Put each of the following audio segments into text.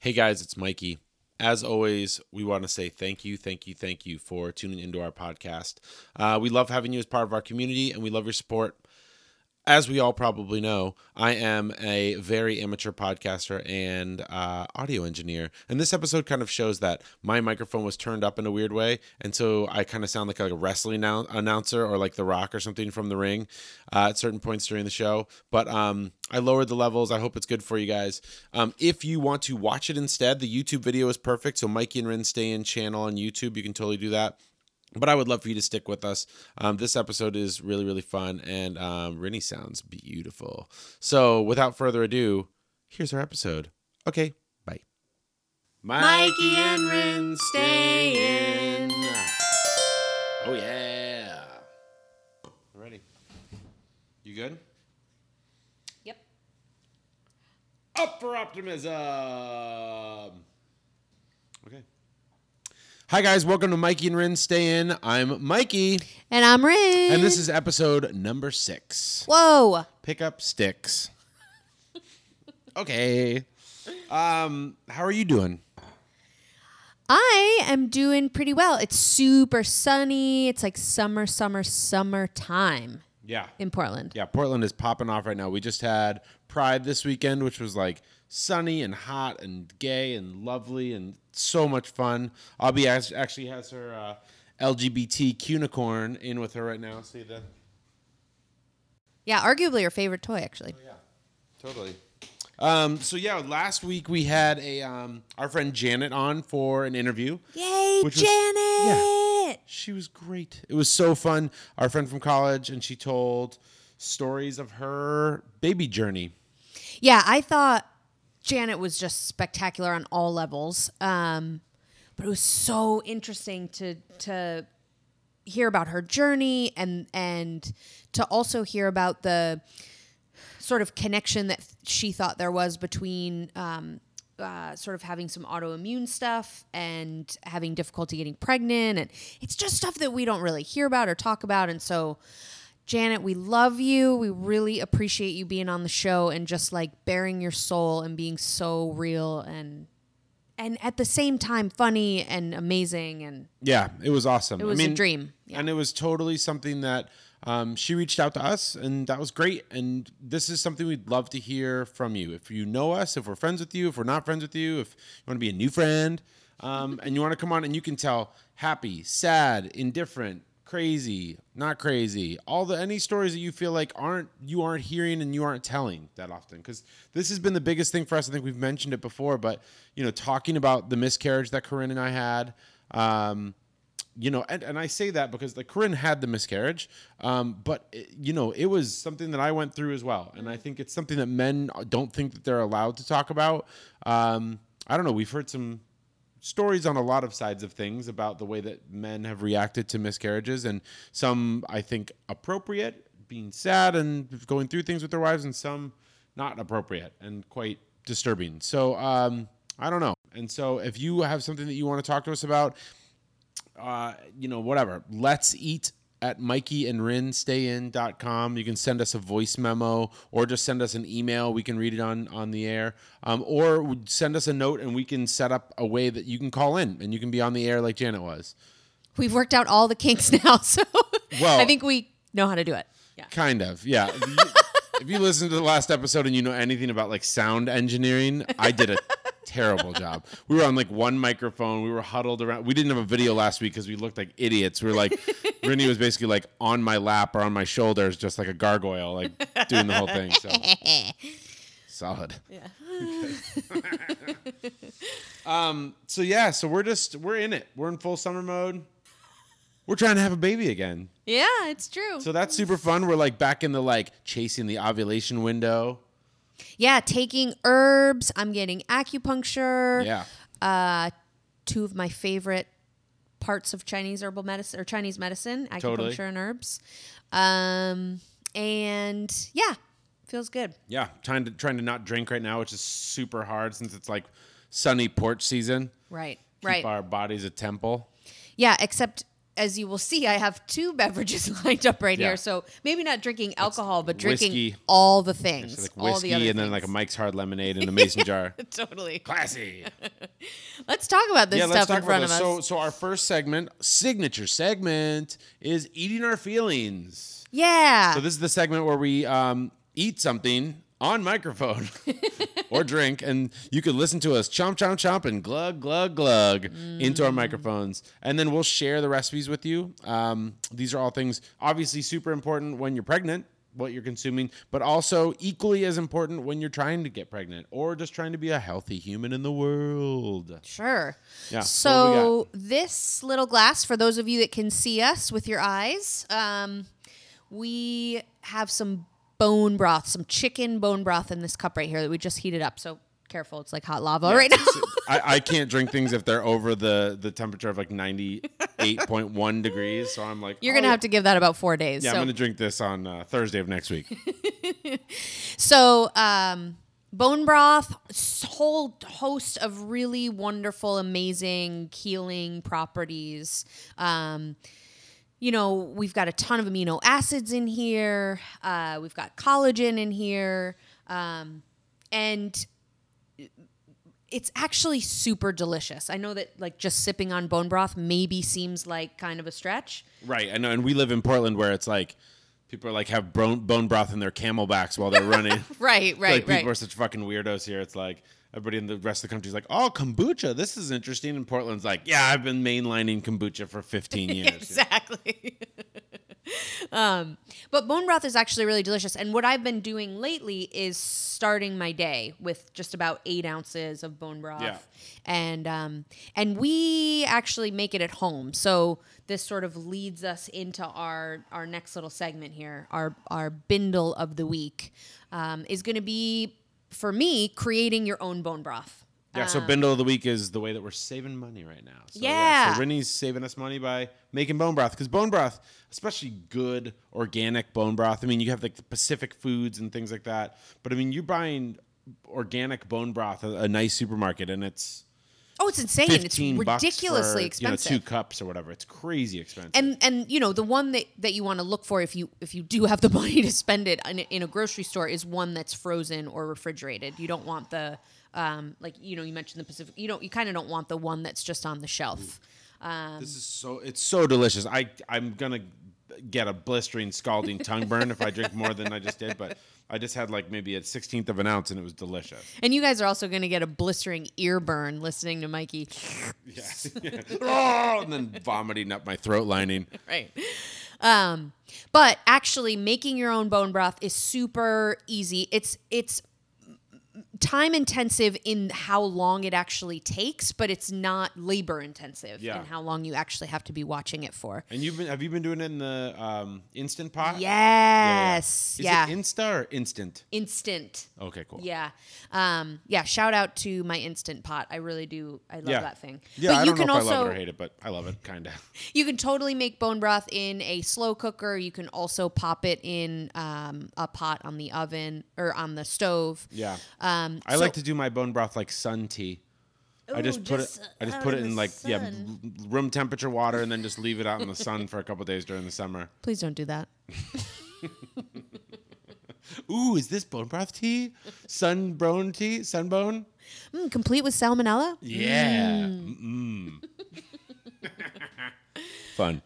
Hey guys, it's Mikey. As always, we want to say thank you, thank you, thank you for tuning into our podcast. Uh, we love having you as part of our community and we love your support. As we all probably know, I am a very amateur podcaster and uh, audio engineer. And this episode kind of shows that my microphone was turned up in a weird way. And so I kind of sound like, a wrestling announcer or like The Rock or something from the ring uh, at certain points during the show. But um, I lowered the levels. I hope it's good for you guys. Um, if you want to watch it instead, the YouTube video is perfect. So Mikey and Rin Stay In channel on YouTube, you can totally do that. But I would love for you to stick with us. Um, this episode is really, really fun, and um, Rinny sounds beautiful. So without further ado, here's our episode. Okay, bye. Mikey and Rin stay in. Oh, yeah. Ready? You good? Yep. Up for optimism. Okay. Hi guys, welcome to Mikey and Rin Stay In. I'm Mikey, And I'm Rin. and this is episode number six. Whoa. Pick up sticks. okay. Um, how are you doing? I am doing pretty well. It's super sunny. It's like summer, summer, summer time Yeah. in Portland. Yeah, Portland is popping off right now. We just had Pride this weekend, which was like sunny and hot and gay and lovely and so much fun. Abby has, actually has her uh, LGBT unicorn in with her right now. See that? Yeah, arguably her favorite toy, actually. Yeah, totally. Um, so yeah, last week we had a um, our friend Janet on for an interview. Yay, Which was- Janet! She was great. It was so fun. Our friend from college, and she told stories of her baby journey. Yeah, I thought Janet was just spectacular on all levels. Um, but it was so interesting to to hear about her journey and and to also hear about the sort of connection that she thought there was between um, uh, sort of having some autoimmune stuff and having difficulty getting pregnant and it's just stuff that we don't really hear about or talk about and so Janet, we love you. We really appreciate you being on the show and just like baring your soul and being so real and and at the same time funny and amazing and Yeah, it was awesome. it was I mean, a dream. Yeah. and it was totally something that um, she reached out to us, and that was great. And this is something we'd love to hear from you. If you know us, if we're friends with you, if we're not friends with you, if you want to be a new friend, um, and you want to come on and you can tell happy, sad, indifferent, crazy, not crazy, all the any stories that you feel like aren't you aren't hearing and you aren't telling that often. Because this has been the biggest thing for us. I think we've mentioned it before, but you know, talking about the miscarriage that Corinne and I had. Um, you know, and, and I say that because like Corinne had the miscarriage, um, but it, you know, it was something that I went through as well, and I think it's something that men don't think that they're allowed to talk about. Um, I don't know. We've heard some stories on a lot of sides of things about the way that men have reacted to miscarriages, and some I think appropriate, being sad and going through things with their wives, and some not appropriate and quite disturbing. So um, I don't know. And so if you have something that you want to talk to us about, uh, you know, whatever. Let's eat at mikeyandrinstayin.com. You can send us a voice memo or just send us an email. We can read it on, on the air. Um, or send us a note and we can set up a way that you can call in and you can be on the air like Janet was. We've worked out all the kinks now, so Well- I think we know how to do it. Yeah. Kind of, yeah. If you, if you listen to the last episode and you know anything about like sound engineering, I did a terrible job. We were on like one microphone. We were huddled around. We didn't have a video last week because we looked like idiots. We were like, Rennie was basically like on my lap or on my shoulders, just like a gargoyle, like doing the whole thing. So solid. Yeah. Um. So yeah. So we're just we're in it. We're in full summer mode. We're trying to have a baby again. Yeah, it's true. So that's super fun. We're like back in the like chasing the ovulation window. Yeah, taking herbs. I'm getting acupuncture. Yeah. Uh, two of my favorite parts of Chinese herbal medicine or Chinese medicine, acupuncture Totally. and herbs. Um, and yeah, feels good. Yeah, trying to trying to not drink right now, which is super hard since it's like sunny porch season. Right. Keep right. our body's a temple. Yeah, except as you will see, I have two beverages lined up right Yeah. here. So maybe not drinking alcohol, but drinking whiskey. all the things, like all the whiskey and then like a. Mike's Hard Lemonade in a mason jar. totally. Classy. Let's talk about this yeah, stuff in front of us. So, so our first segment, signature segment, is eating our feelings. yeah. So this is the segment where we um, eat something on microphone or drink, and you can listen to us chomp, chomp, chomp, and glug, glug, glug into Mm. our microphones, and then we'll share the recipes with you. Um, these are all things obviously super important when you're pregnant. What you're consuming, but also equally as important when you're trying to get pregnant or just trying to be a healthy human in the world. Sure. Yeah, what do we So this little glass, for those of you that can see us with your eyes, um, we have some bone broth, some chicken bone broth in this cup right here that we just heated up. So careful, it's like hot lava right now. I, I can't drink things if they're over the the temperature of like 98.1 degrees. So I'm like, You're oh, gonna have to give that about four days. Yeah, so. I'm gonna drink this on uh, Thursday of next week. So, um, bone broth, whole host of really wonderful, amazing healing properties. Um, you know, we've got a ton of amino acids in here. Uh, we've got collagen in here, um, and it's actually super delicious. I know that like just sipping on bone broth maybe seems like kind of a stretch. right. I know, and we live in Portland where it's like people are like have bone, bone broth in their CamelBaks while they're running. Right, right, like people are such fucking weirdos here. It's like everybody in the rest of the country is like, oh, kombucha. This is interesting. And Portland's like, yeah, I've been mainlining kombucha for 15 years. exactly. um, but bone broth is actually really delicious. And what I've been doing lately is starting my day with just about eight ounces of bone broth. Yeah. And um, and we actually make it at home. So this sort of leads us into our our next little segment here. Our our bindle of the week um, is going to be for me creating your own bone broth. Yeah, so Bindle um, of the Week is the way that we're saving money right now. So, Yeah. so Rennie's saving us money by making bone broth because bone broth, especially good organic bone broth. I mean, you have like the Pacific foods and things like that. But I mean, you're buying organic bone broth at a nice supermarket and it's Oh, it's insane! It's 15 bucks ridiculously for, expensive. You know, two cups or whatever. It's crazy expensive. and and you know the one that, that you want to look for if you if you do have the money to spend it in a, in a grocery store is one that's frozen or refrigerated. You don't want the um like you know you mentioned the Pacific. You don't you kind of don't want the one that's just on the shelf. this is so it's so delicious. I I'm gonna get a blistering, scalding tongue burn if I drink more than I just did. But I just had like maybe a sixteenth of an ounce and it was delicious. And you guys are also going to get a blistering ear burn listening to Mikey. Yeah. oh, and then vomiting up my throat lining. right. Um, but actually making your own bone broth is super easy. It's it's time intensive in how long it actually takes, but it's not labor intensive Yeah. in how long you actually have to be watching it for. And you've been have you been doing it in the um, instant pot? Yeah, yeah. Yes. Is Yeah. it Insta or instant? Instant. Okay, cool. Yeah. Um, yeah. Shout out to my instant pot. I really do. I love Yeah. that thing. Yeah, but I you don't can know if also I love it or hate it, but I love it, kind of. You can totally make bone broth in a slow cooker. You can also pop it in um, a pot on the oven or on the stove. Yeah. Um, I so- like to do my bone broth like sun tea. I just put just it. I just put it in in like yeah, sun. l- room temperature water, and then just leave it out in the sun for a couple days during the summer. Please don't do that. Ooh, is this bone broth tea? Sunbone tea? Sunbone? Mm, complete with salmonella. Yeah. Mm. Fun.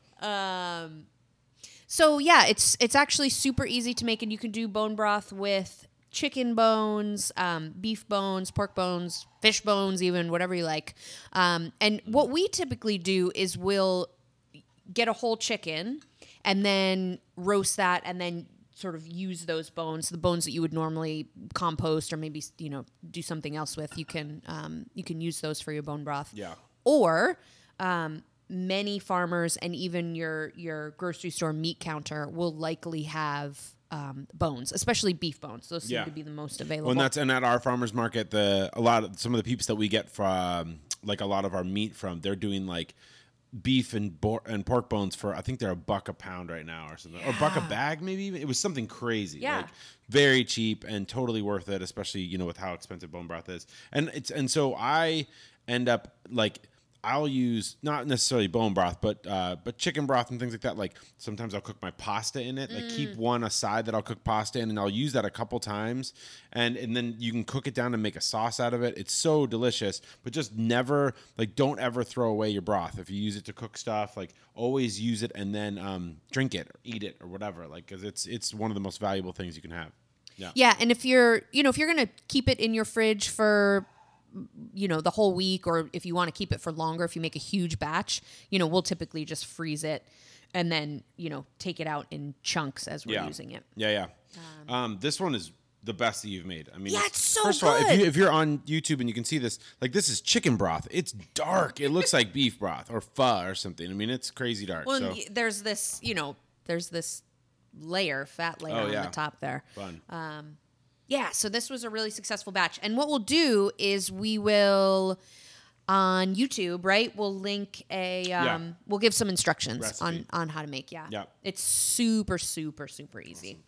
So yeah, it's it's actually super easy to make, and you can do bone broth with chicken bones, um, beef bones, pork bones, fish bones, even whatever you like. Um, and what we typically do is we'll get a whole chicken and then roast that, and then sort of use those bones, the bones that you would normally compost or maybe you know do something else with. You can um, you can use those for your bone broth. Yeah. Or um, many farmers and even your your grocery store meat counter will likely have um, bones, especially beef bones. Those seem Yeah. to be the most available. Well, and that's and at our farmers market, the a lot of some of the peeps that we get from like a lot of our meat from, they're doing like beef and and pork bones for I think they're a buck a pound right now or something, or buck a bag maybe. Even. It was something crazy. Yeah. Like, very cheap and totally worth it, especially you know with how expensive bone broth is. And it's and so I end up like I'll use not necessarily bone broth, but uh, but chicken broth and things like that. Like sometimes I'll cook my pasta in it. Like keep one aside that I'll cook pasta in, and I'll use that a couple times, and and then you can cook it down and make a sauce out of it. It's so delicious. But just never like don't ever throw away your broth if you use it to cook stuff. Like always use it and then um, drink it or eat it or whatever. Like because it's it's one of the most valuable things you can have. Yeah. Yeah, and if you're, you know, if you're gonna keep it in your fridge for, you know, the whole week, or if you want to keep it for longer, if you make a huge batch, you know, we'll typically just freeze it, and then you know take it out in chunks as we're yeah. using it. Yeah, yeah. Um, this one is the best that you've made. I mean, Yeah, it's so first of all, if you if you're on YouTube and you can see this, like this is chicken broth. It's dark. It looks like beef broth or pho or something. I mean, it's crazy dark. Well, so there's this, you know, there's this layer, fat layer Oh, on the top there. fun. Yeah, so this was a really successful batch. And what we'll do is we will on YouTube, right? We'll link a um we'll give some instructions Recipe. on on how to make, yeah. Yeah. It's super super super easy.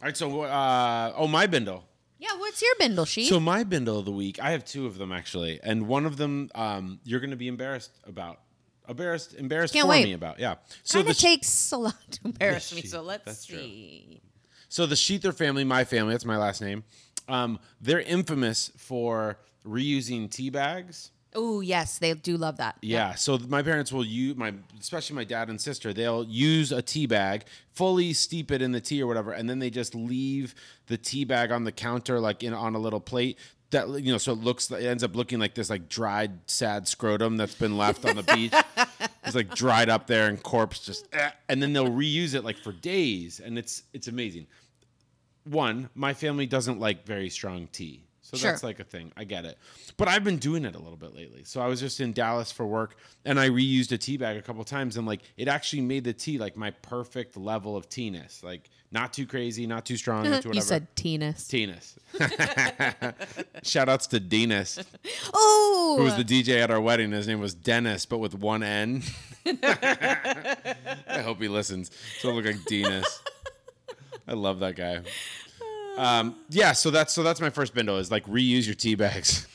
All right. So, uh, oh, my bindle. Yeah, what's your bindle sheet? So my bindle of the week, I have two of them actually, and one of them um, you're going to be embarrassed about. Embarrassed, embarrassed Can't for wait. me about. Yeah. So kind of sh- takes a lot to embarrass me, so let's that's true. So the Sheether family, my family, that's my last name. Um, they're infamous for reusing tea bags. Oh, yes, they do love that. Yeah. So my parents will use my, especially my dad and sister. They'll use a tea bag, fully steep it in the tea or whatever, and then they just leave the tea bag on the counter, like in on a little plate. That you know, so it looks, it ends up looking like this like dried, sad scrotum that's been left on the beach. It's like dried up there and corpse just, eh, and then they'll reuse it like for days, and it's it's amazing. One, my family doesn't like very strong tea. So Sure. that's like a thing. I get it. But I've been doing it a little bit lately. So I was just in Dallas for work and I reused a tea bag a couple times and like it actually made the tea like my perfect level of teeness. Like not too crazy, not too strong, not too whatever. you said teenus. Teeness. Shout outs to Dennis. Oh, who was the DJ at our wedding. His name was Dennis, but with one N. I hope he listens. So I look like Denis. I love that guy. Um, yeah, so that's so that's my first bindle is like reuse your tea bags.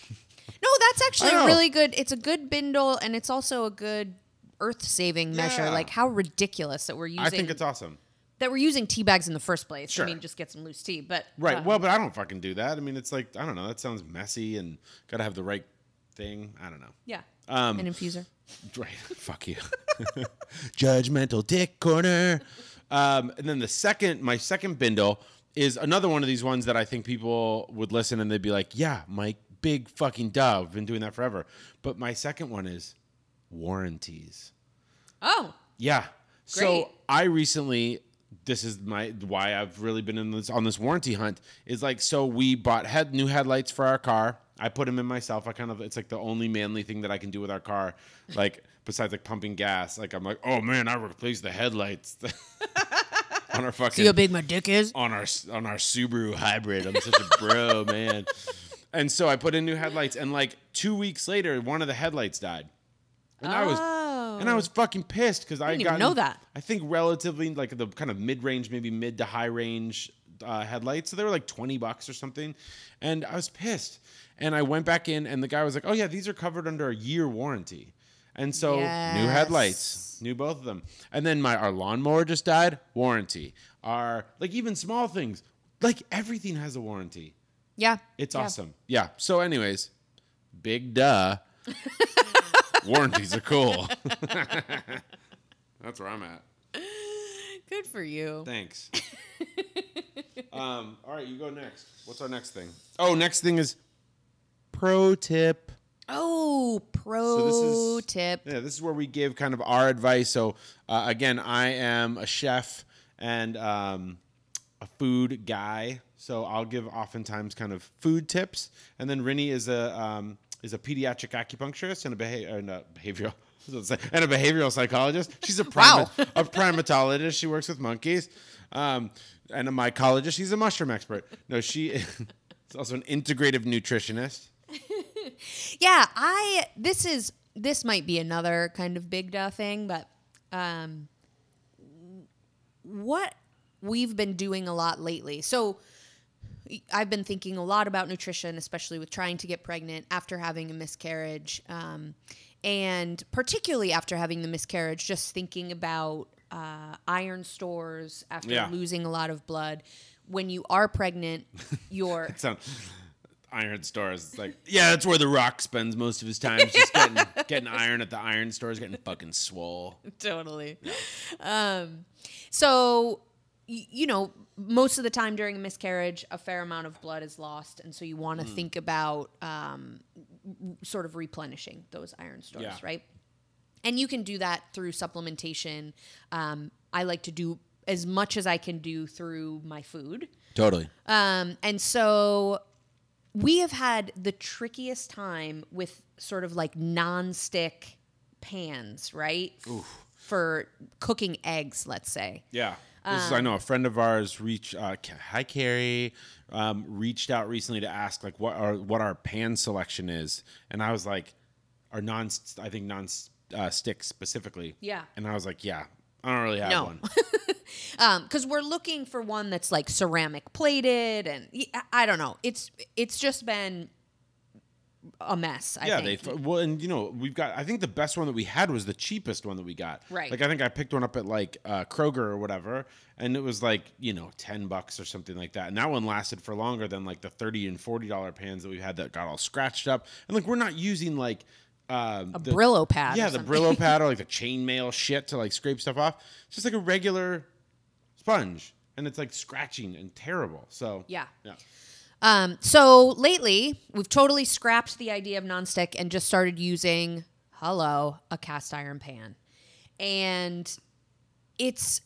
No, that's actually a really good. It's a good bindle, and it's also a good earth-saving measure. Yeah. Like how ridiculous that we're using I think it's awesome. that we're using tea bags in the first place. Sure. I mean, just get some loose tea, but Right. uh, well, but I don't fucking do that. I mean, it's like I don't know. That sounds messy and gotta have the right thing. I don't know. yeah, Um, an infuser. Right. Fuck you. Judgmental dick corner. Um, and then the second, my second bindle is another one of these ones that I think people would listen and they'd be like, yeah, Mike, big fucking duh. I've been doing that forever. But my second one is warranties. Oh, Yeah. Great. So I recently this is my why I've really been in this on this warranty hunt is like so we bought head new headlights for our car. I put them in myself. I kind of it's like the only manly thing that I can do with our car, like besides like pumping gas. Like I'm like, oh man, I replaced the headlights on our fucking see how big my dick is. on our on our Subaru hybrid. I'm such a bro, man. And so I put in new headlights, and like two weeks later, one of the headlights died, and I was and I was fucking pissed because I, didn't know that. I think relatively like the kind of mid range, maybe mid to high range uh, headlights. So they were like twenty bucks or something, and I was pissed. And I went back in, and the guy was like, "Oh yeah, these are covered under a year warranty." And so new headlights, new both of them. And then my our lawnmower just died, warranty. Our like even small things, like everything has a warranty. Yeah, It's Yeah. awesome. Yeah. So, anyways, big duh. Warranties are cool. That's where I'm at. Good for you. Thanks. um, all right, you go next. What's our next thing? Oh, next thing is pro tip. Oh, pro So this is- tip. Yeah, this is where we give kind of our advice. So, uh, again, I am a chef and um, a food guy. So I'll give oftentimes kind of food tips, and then Rinny is a um, is a pediatric acupuncturist and a, beha- and a behavioral. I was gonna say, And a behavioral psychologist. She's a, Wow. a primatologist. She works with monkeys. Um, and a mycologist. She's a mushroom expert. No, she is also an integrative nutritionist. Yeah, I this is this might be another kind of big duh thing, but um what we've been doing a lot lately. So I've been thinking a lot about nutrition, especially with trying to get pregnant after having a miscarriage, um, and particularly after having the miscarriage, just thinking about uh, iron stores after Yeah. losing a lot of blood. When you are pregnant, your iron stores. It's like, yeah, that's where the Rock spends most of his time, just getting getting iron at the iron stores, getting fucking swole. totally. Um, so, y- you know, most of the time during a miscarriage, a fair amount of blood is lost, and so you want to think about um, sort of replenishing those iron stores, Yeah. right? And you can do that through supplementation. Um, I like to do as much as I can do through my food. Totally. Um, and so we have had the trickiest time with sort of like non-stick pans, right? For cooking eggs, let's say. Yeah. This is, I know a friend of ours reached. Uh, hi, Carrie. Um, reached out recently to ask like what our what our pan selection is, and I was like, our non. I think non uh, stick specifically. Yeah. And I was like, yeah, I don't really have No. one. because we're looking for one that's like ceramic plated, and I don't know. It's it's just been a mess. I yeah, think. they well, and you know, we've got. I think the best one that we had was the cheapest one that we got. Right. Like I think I picked one up at like uh, Kroger or whatever, and it was like you know ten bucks or something like that. And that one lasted for longer than like the thirty and forty dollar pans that we had that got all scratched up. And like we're not using like. Um, a the- Brillo pad. Yeah, the. Brillo pad or like the chainmail shit to like scrape stuff off. It's just like a regular sponge, and it's like scratching and terrible. So Yeah. yeah. Um, so lately, we've totally scrapped the idea of nonstick and just started using, hello, a cast iron pan. And it's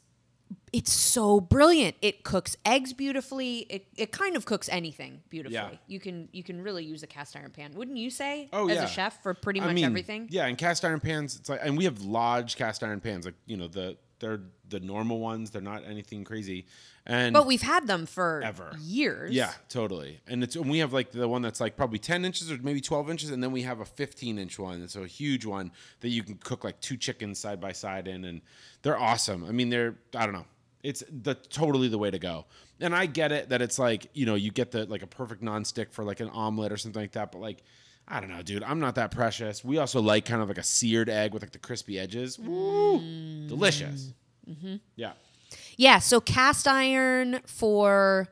it's so brilliant. It cooks eggs beautifully. It, it kind of cooks anything beautifully. Yeah. You can you can really use a cast iron pan, wouldn't you say? Oh, as yeah. a chef for pretty I much mean, everything. Yeah, and cast iron pans. It's like, and we have large cast iron pans. Like you know the they're the normal ones. They're not anything crazy. And But we've had them for Ever. years. yeah, totally. And it's and we have like the one that's like probably ten inches or maybe twelve inches, and then we have a fifteen inch one. It's a huge one that you can cook like two chickens side by side in, and they're awesome. I mean, they're I don't know. It's the totally the way to go. And I get it that it's like you know you get the like a perfect nonstick for like an omelet or something like that, but like. I don't know, dude. I'm not that precious. We also like kind of like a seared egg with like the crispy edges. Woo, delicious. Yeah. Yeah, so cast iron for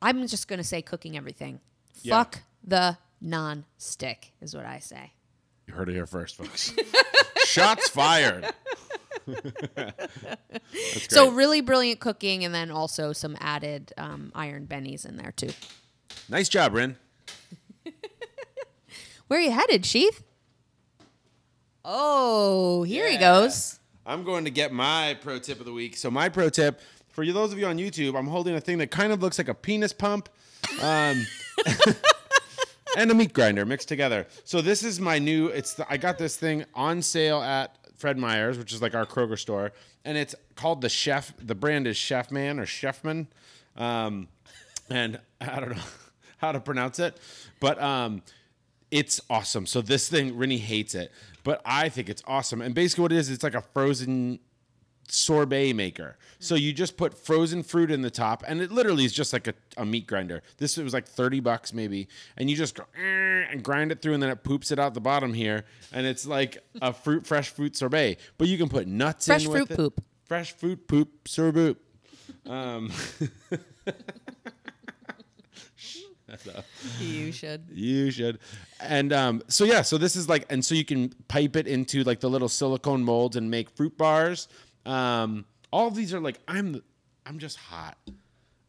I'm just gonna say cooking everything. Yeah. Fuck the non-stick is what I say. You heard it here first, folks. Shots fired. So really brilliant cooking, and then also some added um, iron bennies in there too. nice job, Rin. Where are you headed, Sheath? Oh, here he goes. I'm going to get my pro tip of the week. So my pro tip for you, those of you on YouTube, I'm holding a thing that kind of looks like a penis pump. Um, and a meat grinder mixed together. So this is my new. It's the, I got this thing on sale at Fred Meyer's, which is like our Kroger store, and it's called the Chef. The brand is Chef Man or Chefman, um, and I don't know how to pronounce it, but um, it's awesome. So this thing, Rennie hates it, but I think it's awesome. And basically, what it is, it's like a frozen sorbet maker. So you just put frozen fruit in the top, and it literally is just like a, a meat grinder. This was like 30 bucks maybe, and you just go "Eh," and grind it through, and then it poops it out the bottom here, and it's like a fruit, fresh fruit sorbet. But you can put nuts Fresh in fruit with it. poop. Fresh fruit poop sorbet. Um, You should. You should. And um, so yeah, so this is like, and so you can pipe it into like the little silicone molds and make fruit bars. Um, all these are like I'm, I'm just hot,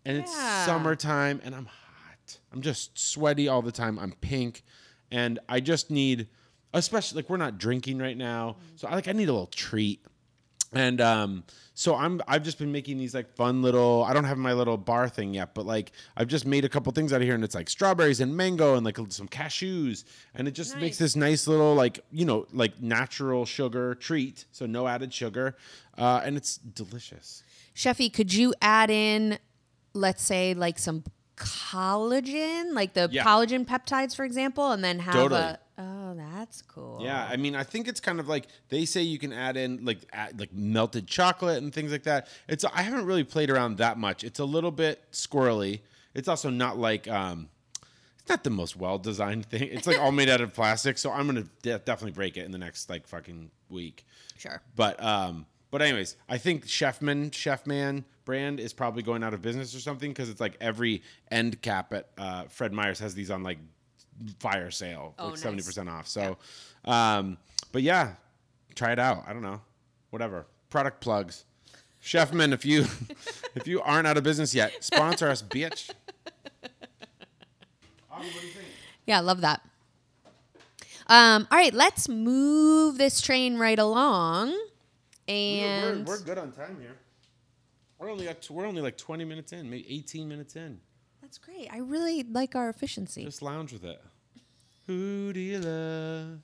and it's summertime, and I'm hot. I'm just sweaty all the time. I'm pink, and I just need, especially like we're not drinking right now, so I like I need a little treat. And um, so I'm I've just been making these like fun little I don't have my little bar thing yet, but like I've just made a couple things out of here and it's like strawberries and mango and like some cashews and it just makes this nice little like you know like natural sugar treat, so no added sugar, uh, and it's delicious. Sheffy, could you add in, let's say, like some collagen, like the Yeah. collagen peptides, for example, and then have Totally. a. Oh, that's cool. Yeah, I mean, I think it's kind of like they say you can add in like add, like melted chocolate and things like that. It's I haven't really played around that much. It's a little bit squirrely, It's also not like um, it's not the most well designed thing. It's like all made out of plastic, so I'm gonna de- definitely break it in the next like fucking week. Sure. But um, but anyways, I think Chefman Chefman brand is probably going out of business or something because it's like every end cap at uh, Fred Meyer's has these on like fire sale, Oh, like nice. seventy percent off. So, um, but yeah, try it out. I don't know, whatever. Product plugs. Chefman, if you if you aren't out of business yet, sponsor us, bitch. Avi, what do you think? Yeah, love that. Um, all right, let's move this train right along. We're, And we're, we're good on time here. We're only got, we're only like twenty minutes in, maybe eighteen minutes in. that's great. I really like our efficiency. Just lounge with it. Who do you love?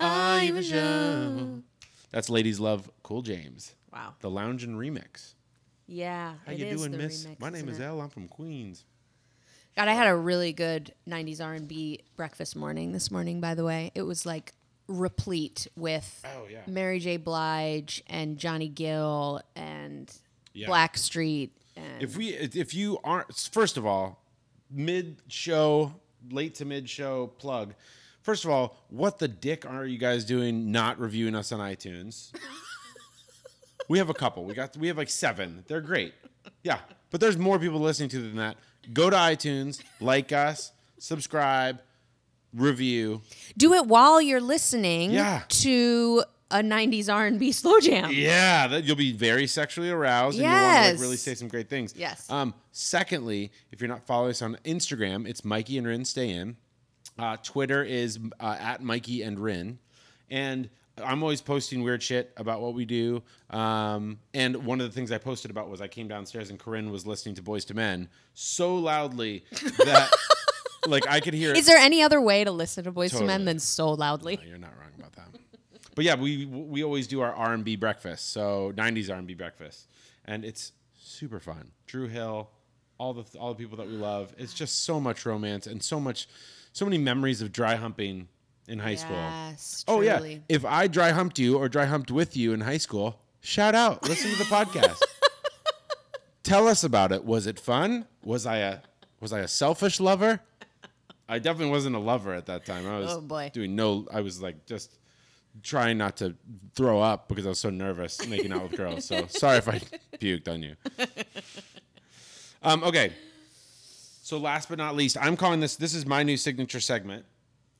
Ivan Ivan Joe. That's Ladies Love Cool James. Wow. The Lounge and Remix. Yeah. How it you doing, Miss? remix, My name is it? Elle. I'm from Queens. God, I had a really good '90s R&B breakfast morning this morning. By the way, it was like replete with Oh, yeah. Mary J. Blige and Johnny Gill and Yeah. Blackstreet. And If we, if you aren't, first of all, mid show, late to mid show plug. First of all, what the dick are you guys doing? Not reviewing us on iTunes. we have a couple. We got we have like seven. They're great. Yeah, but there's more people listening to than that. Go to iTunes, like us, subscribe, review. do it while you're listening Yeah. to a '90s R&B slow jam. Yeah, that you'll be very sexually aroused and you'll want to like really say some great things. Yes. Um, secondly, if you're not following us on Instagram, it's Mikey and Rin Stay In. Uh, Twitter is uh, at Mikey and Rin, and I'm always posting weird shit about what we do. Um, and one of the things I posted about was I came downstairs and Corinne was listening to Boyz II Men so loudly that like I could hear. Is there any other way to listen to Boyz II Men than so loudly? No, you're not wrong about that. But yeah, we we always do our R and B breakfast, so '90s R and B breakfast, and it's super fun. Dru Hill, all the all the people that we love. It's just so much romance and so much, so many memories of dry humping in high school. Yes, Oh yeah, if I dry humped you or dry humped with you in high school, shout out, listen to the podcast. Tell us about it. Was it fun? Was I a was I a selfish lover? I definitely wasn't a lover at that time. I was Oh, doing no. I was like just trying not to throw up because I was so nervous making out with girls. So sorry if I puked on you. Um, okay. So last but not least, I'm calling this. This is my new signature segment.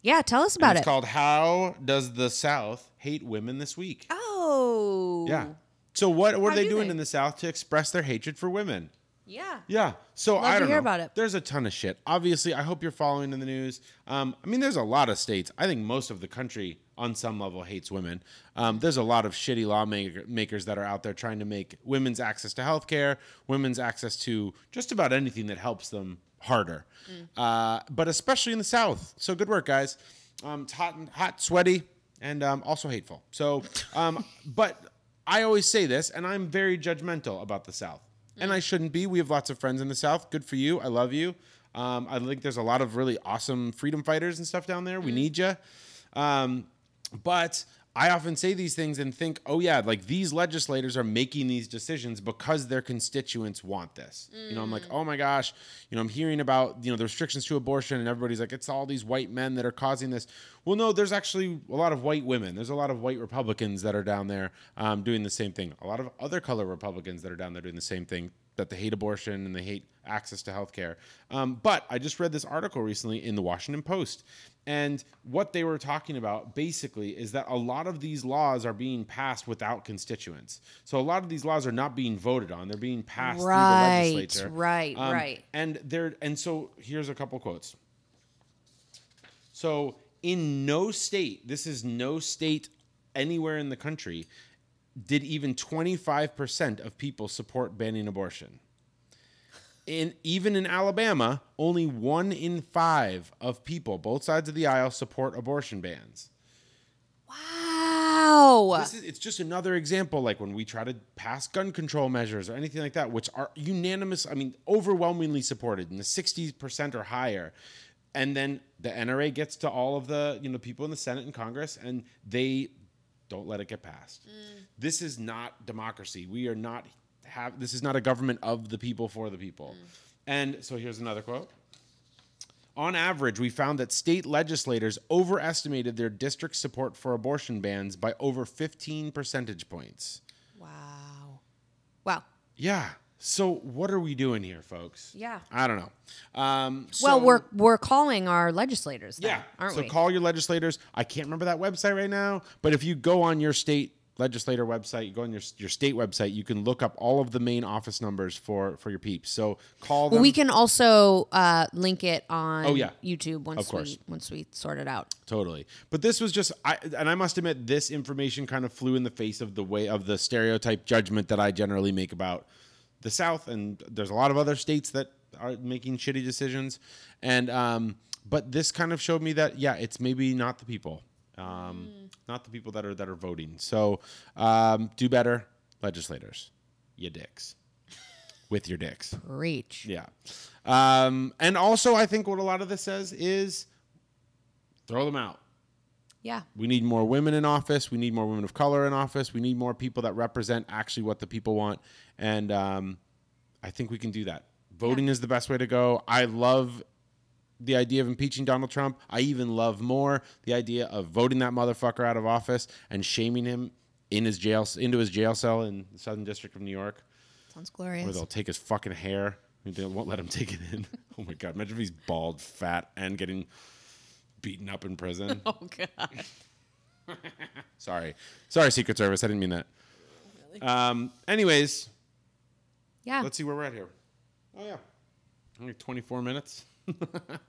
Yeah, tell us about it's it. It's called "How Does the South Hate Women This Week?" oh. Yeah. So what what How are they do doing they? in the South to express their hatred for women? Yeah. Yeah. So I don't hear know. about it. There's a ton of shit. Obviously, I hope you're following in the news. Um, I mean, there's a lot of states. I think most of the country, on some level, hates women. Um, there's a lot of shitty lawmakers that are out there trying to make women's access to healthcare, women's access to just about anything that helps them harder. Uh, but especially in the South. So good work, guys. Um, it's hot, and, hot, sweaty, and um, also hateful. So, um, but I always say this, and I'm very judgmental about the South. And I shouldn't be. We have lots of friends in the South. Good for you. I love you. Um, I think there's a lot of really awesome freedom fighters and stuff down there. We need you. But I often say these things and think, oh, yeah, like these legislators are making these decisions because their constituents want this. You know, I'm like, oh my gosh, you know, I'm hearing about, you know, the restrictions to abortion and everybody's like, it's all these white men that are causing this. Well, no, there's actually a lot of white women. There's a lot of white Republicans that are down there um, doing the same thing. A lot of other color Republicans that are down there doing the same thing that they hate abortion and they hate access to health care. Um, but I just read this article recently in the Washington Post. And what they were talking about basically is that a lot of these laws are being passed without constituents. So a lot of these laws are not being voted on; they're being passed Right, through the legislature. right, Um, right. And they're and so here's a couple quotes. So in no state, this is no state anywhere in the country, did even 25% of people support banning abortion. In even in Alabama, only one in five of people, both sides of the aisle, support abortion bans. Wow. This is, it's just another example, like when we try to pass gun control measures or anything like that, which are unanimous, I mean, overwhelmingly supported in the 60% or higher. And then the NRA gets to all of the, you know, people in the Senate and Congress and they don't let it get passed. Mm. This is not democracy. We are not have this is not a government of the people for the people. Mm. And so here's another quote. On average, we found that state legislators overestimated their district support for abortion bans by over 15 percentage points. Wow. Wow. Yeah. So what are we doing here, folks? Yeah. I don't know. Um, well, we're we're calling our legislators, then, yeah, aren't so we? call your legislators. I can't remember that website right now, but if you go on your state legislator website, you go on your your state website, you can look up all of the main office numbers for for your peeps. So call them. well, we can also uh, link it on Oh, yeah. YouTube once Of course. we once we sort it out. Totally. But this was just I and I must admit this information kind of flew in the face of the way of the stereotype judgment that I generally make about the South and there's a lot of other states that are making shitty decisions. And um but this kind of showed me that yeah, it's maybe not the people. Um not the people that are that are voting. So um do better legislators. You dicks. With your dicks. Reach. Yeah. Um, and also, I think what a lot of this says is throw them out. Yeah. We need more women in office. We need more women of color in office. We need more people that represent actually what the people want. And um, I think we can do that. Voting is the best way to go. I love the idea of impeaching Donald Trump. I even love more the idea of voting that motherfucker out of office and shaming him in his jail into his jail cell in the Southern District of New York Sounds glorious. where they'll take his fucking hair and they won't let him take it in. Oh my god! Imagine if he's bald, fat, and getting beaten up in prison. Oh god. Sorry, sorry, Secret Service. I didn't mean that. Um. Anyways, Yeah. let's see where we're at here. Oh yeah, only twenty four minutes.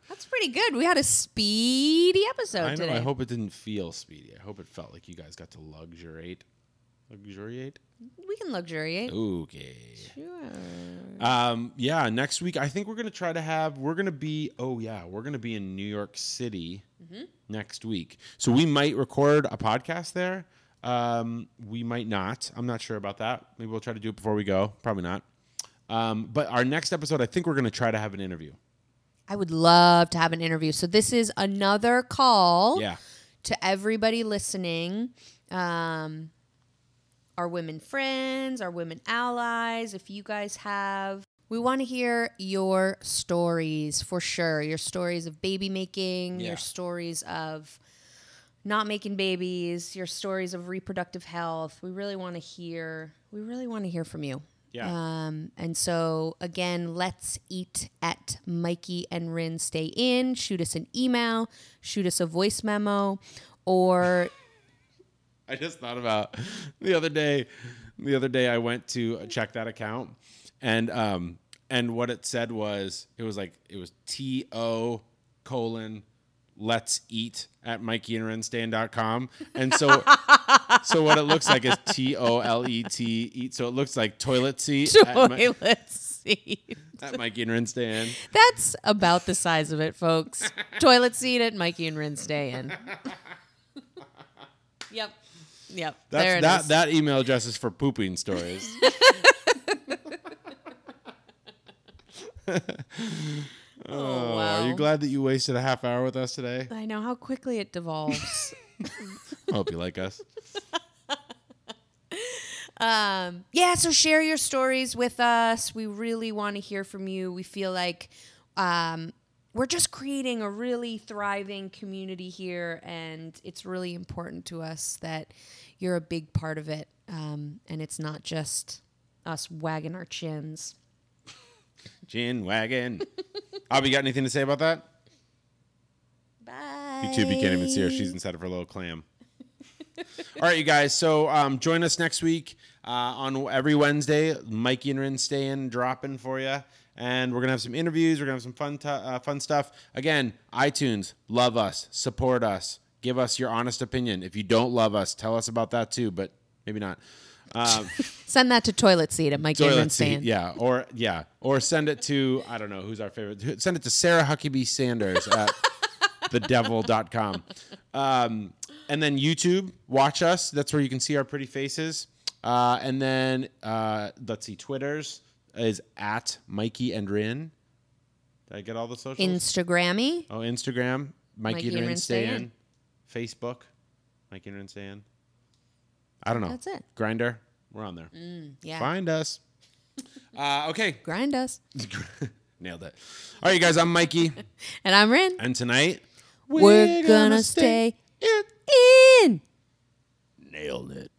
That's pretty good. We had a speedy episode I know. today. I hope it didn't feel speedy. I hope it felt like you guys got to luxuriate. Luxuriate. We can luxuriate. Okay. Sure. Um, yeah, next week I think we're gonna try to have we're gonna be oh yeah, we're gonna be in New York City next week. So we might record a podcast there. Um, we might not. I'm not sure about that. Maybe we'll try to do it before we go. Probably not. Um, but our next episode, I think we're gonna try to have an interview. I would love to have an interview. So this is another call Yeah. to everybody listening. Um, our women friends, our women allies, if you guys have we want to hear your stories for sure. Your stories of baby making, Yeah. your stories of not making babies, your stories of reproductive health. We really want to hear we really want to hear from you. Yeah. Um, and so again, let's eat at Mikey and Rin Stay In. Shoot us an email, shoot us a voice memo, or I just thought about the other day. The other day, I went to check that account, and um, and what it said was it was like it was T O colon let's eat at mikeyandrinstayin.com. And so so what it looks like is T O L E T eat. So it looks like toilet seat at, Mi- toilet seat. at Mikey and Ren That's about the size of it, folks. toilet seat at Mikey and Rin Stay yep. Yep. That's there it that is. that email address is for pooping stories. oh, Oh, wow. Are you glad that you wasted a half hour with us today? I know how quickly it devolves. I hope you like us. Um, yeah, so share your stories with us. We really want to hear from you. We feel like um, we're just creating a really thriving community here, and it's really important to us that you're a big part of it. Um, and it's not just us wagging our chins. Gin wagon. Abby, got anything to say about that? Bye. YouTube, you can't even see her. She's inside of her little clam. All right, you guys. So um, join us next week uh, on every Wednesday. Mikey and Rin staying dropping for you, and we're gonna have some interviews. We're gonna have some fun, t- uh, fun stuff. Again, iTunes, love us, support us, give us your honest opinion. If you don't love us, tell us about that too, but maybe not. Um, Send that to toilet seat at Rin toilet seat, yeah, or yeah, or send it to I don't know who's our favorite. Send it to Sarah Huckabee Sanders at thedevil.com. Um, and then YouTube, watch us. That's where you can see our pretty faces. Uh, and then uh, let's see, Twitter's is at Mikey and Rin. Did I get all the socials? Instagrammy. oh, Instagram, Mikey, Mikey and Rin Rin stay Stay in. In. Facebook, Mikey and Rin stay in. I don't know. That's it. Grindr, we're on there. Yeah. Find us. Uh, okay, Grind us. Nailed it. All right, you guys, I'm Mikey. And I'm Rin. And tonight, We're, gonna, stay in. in. Nailed it.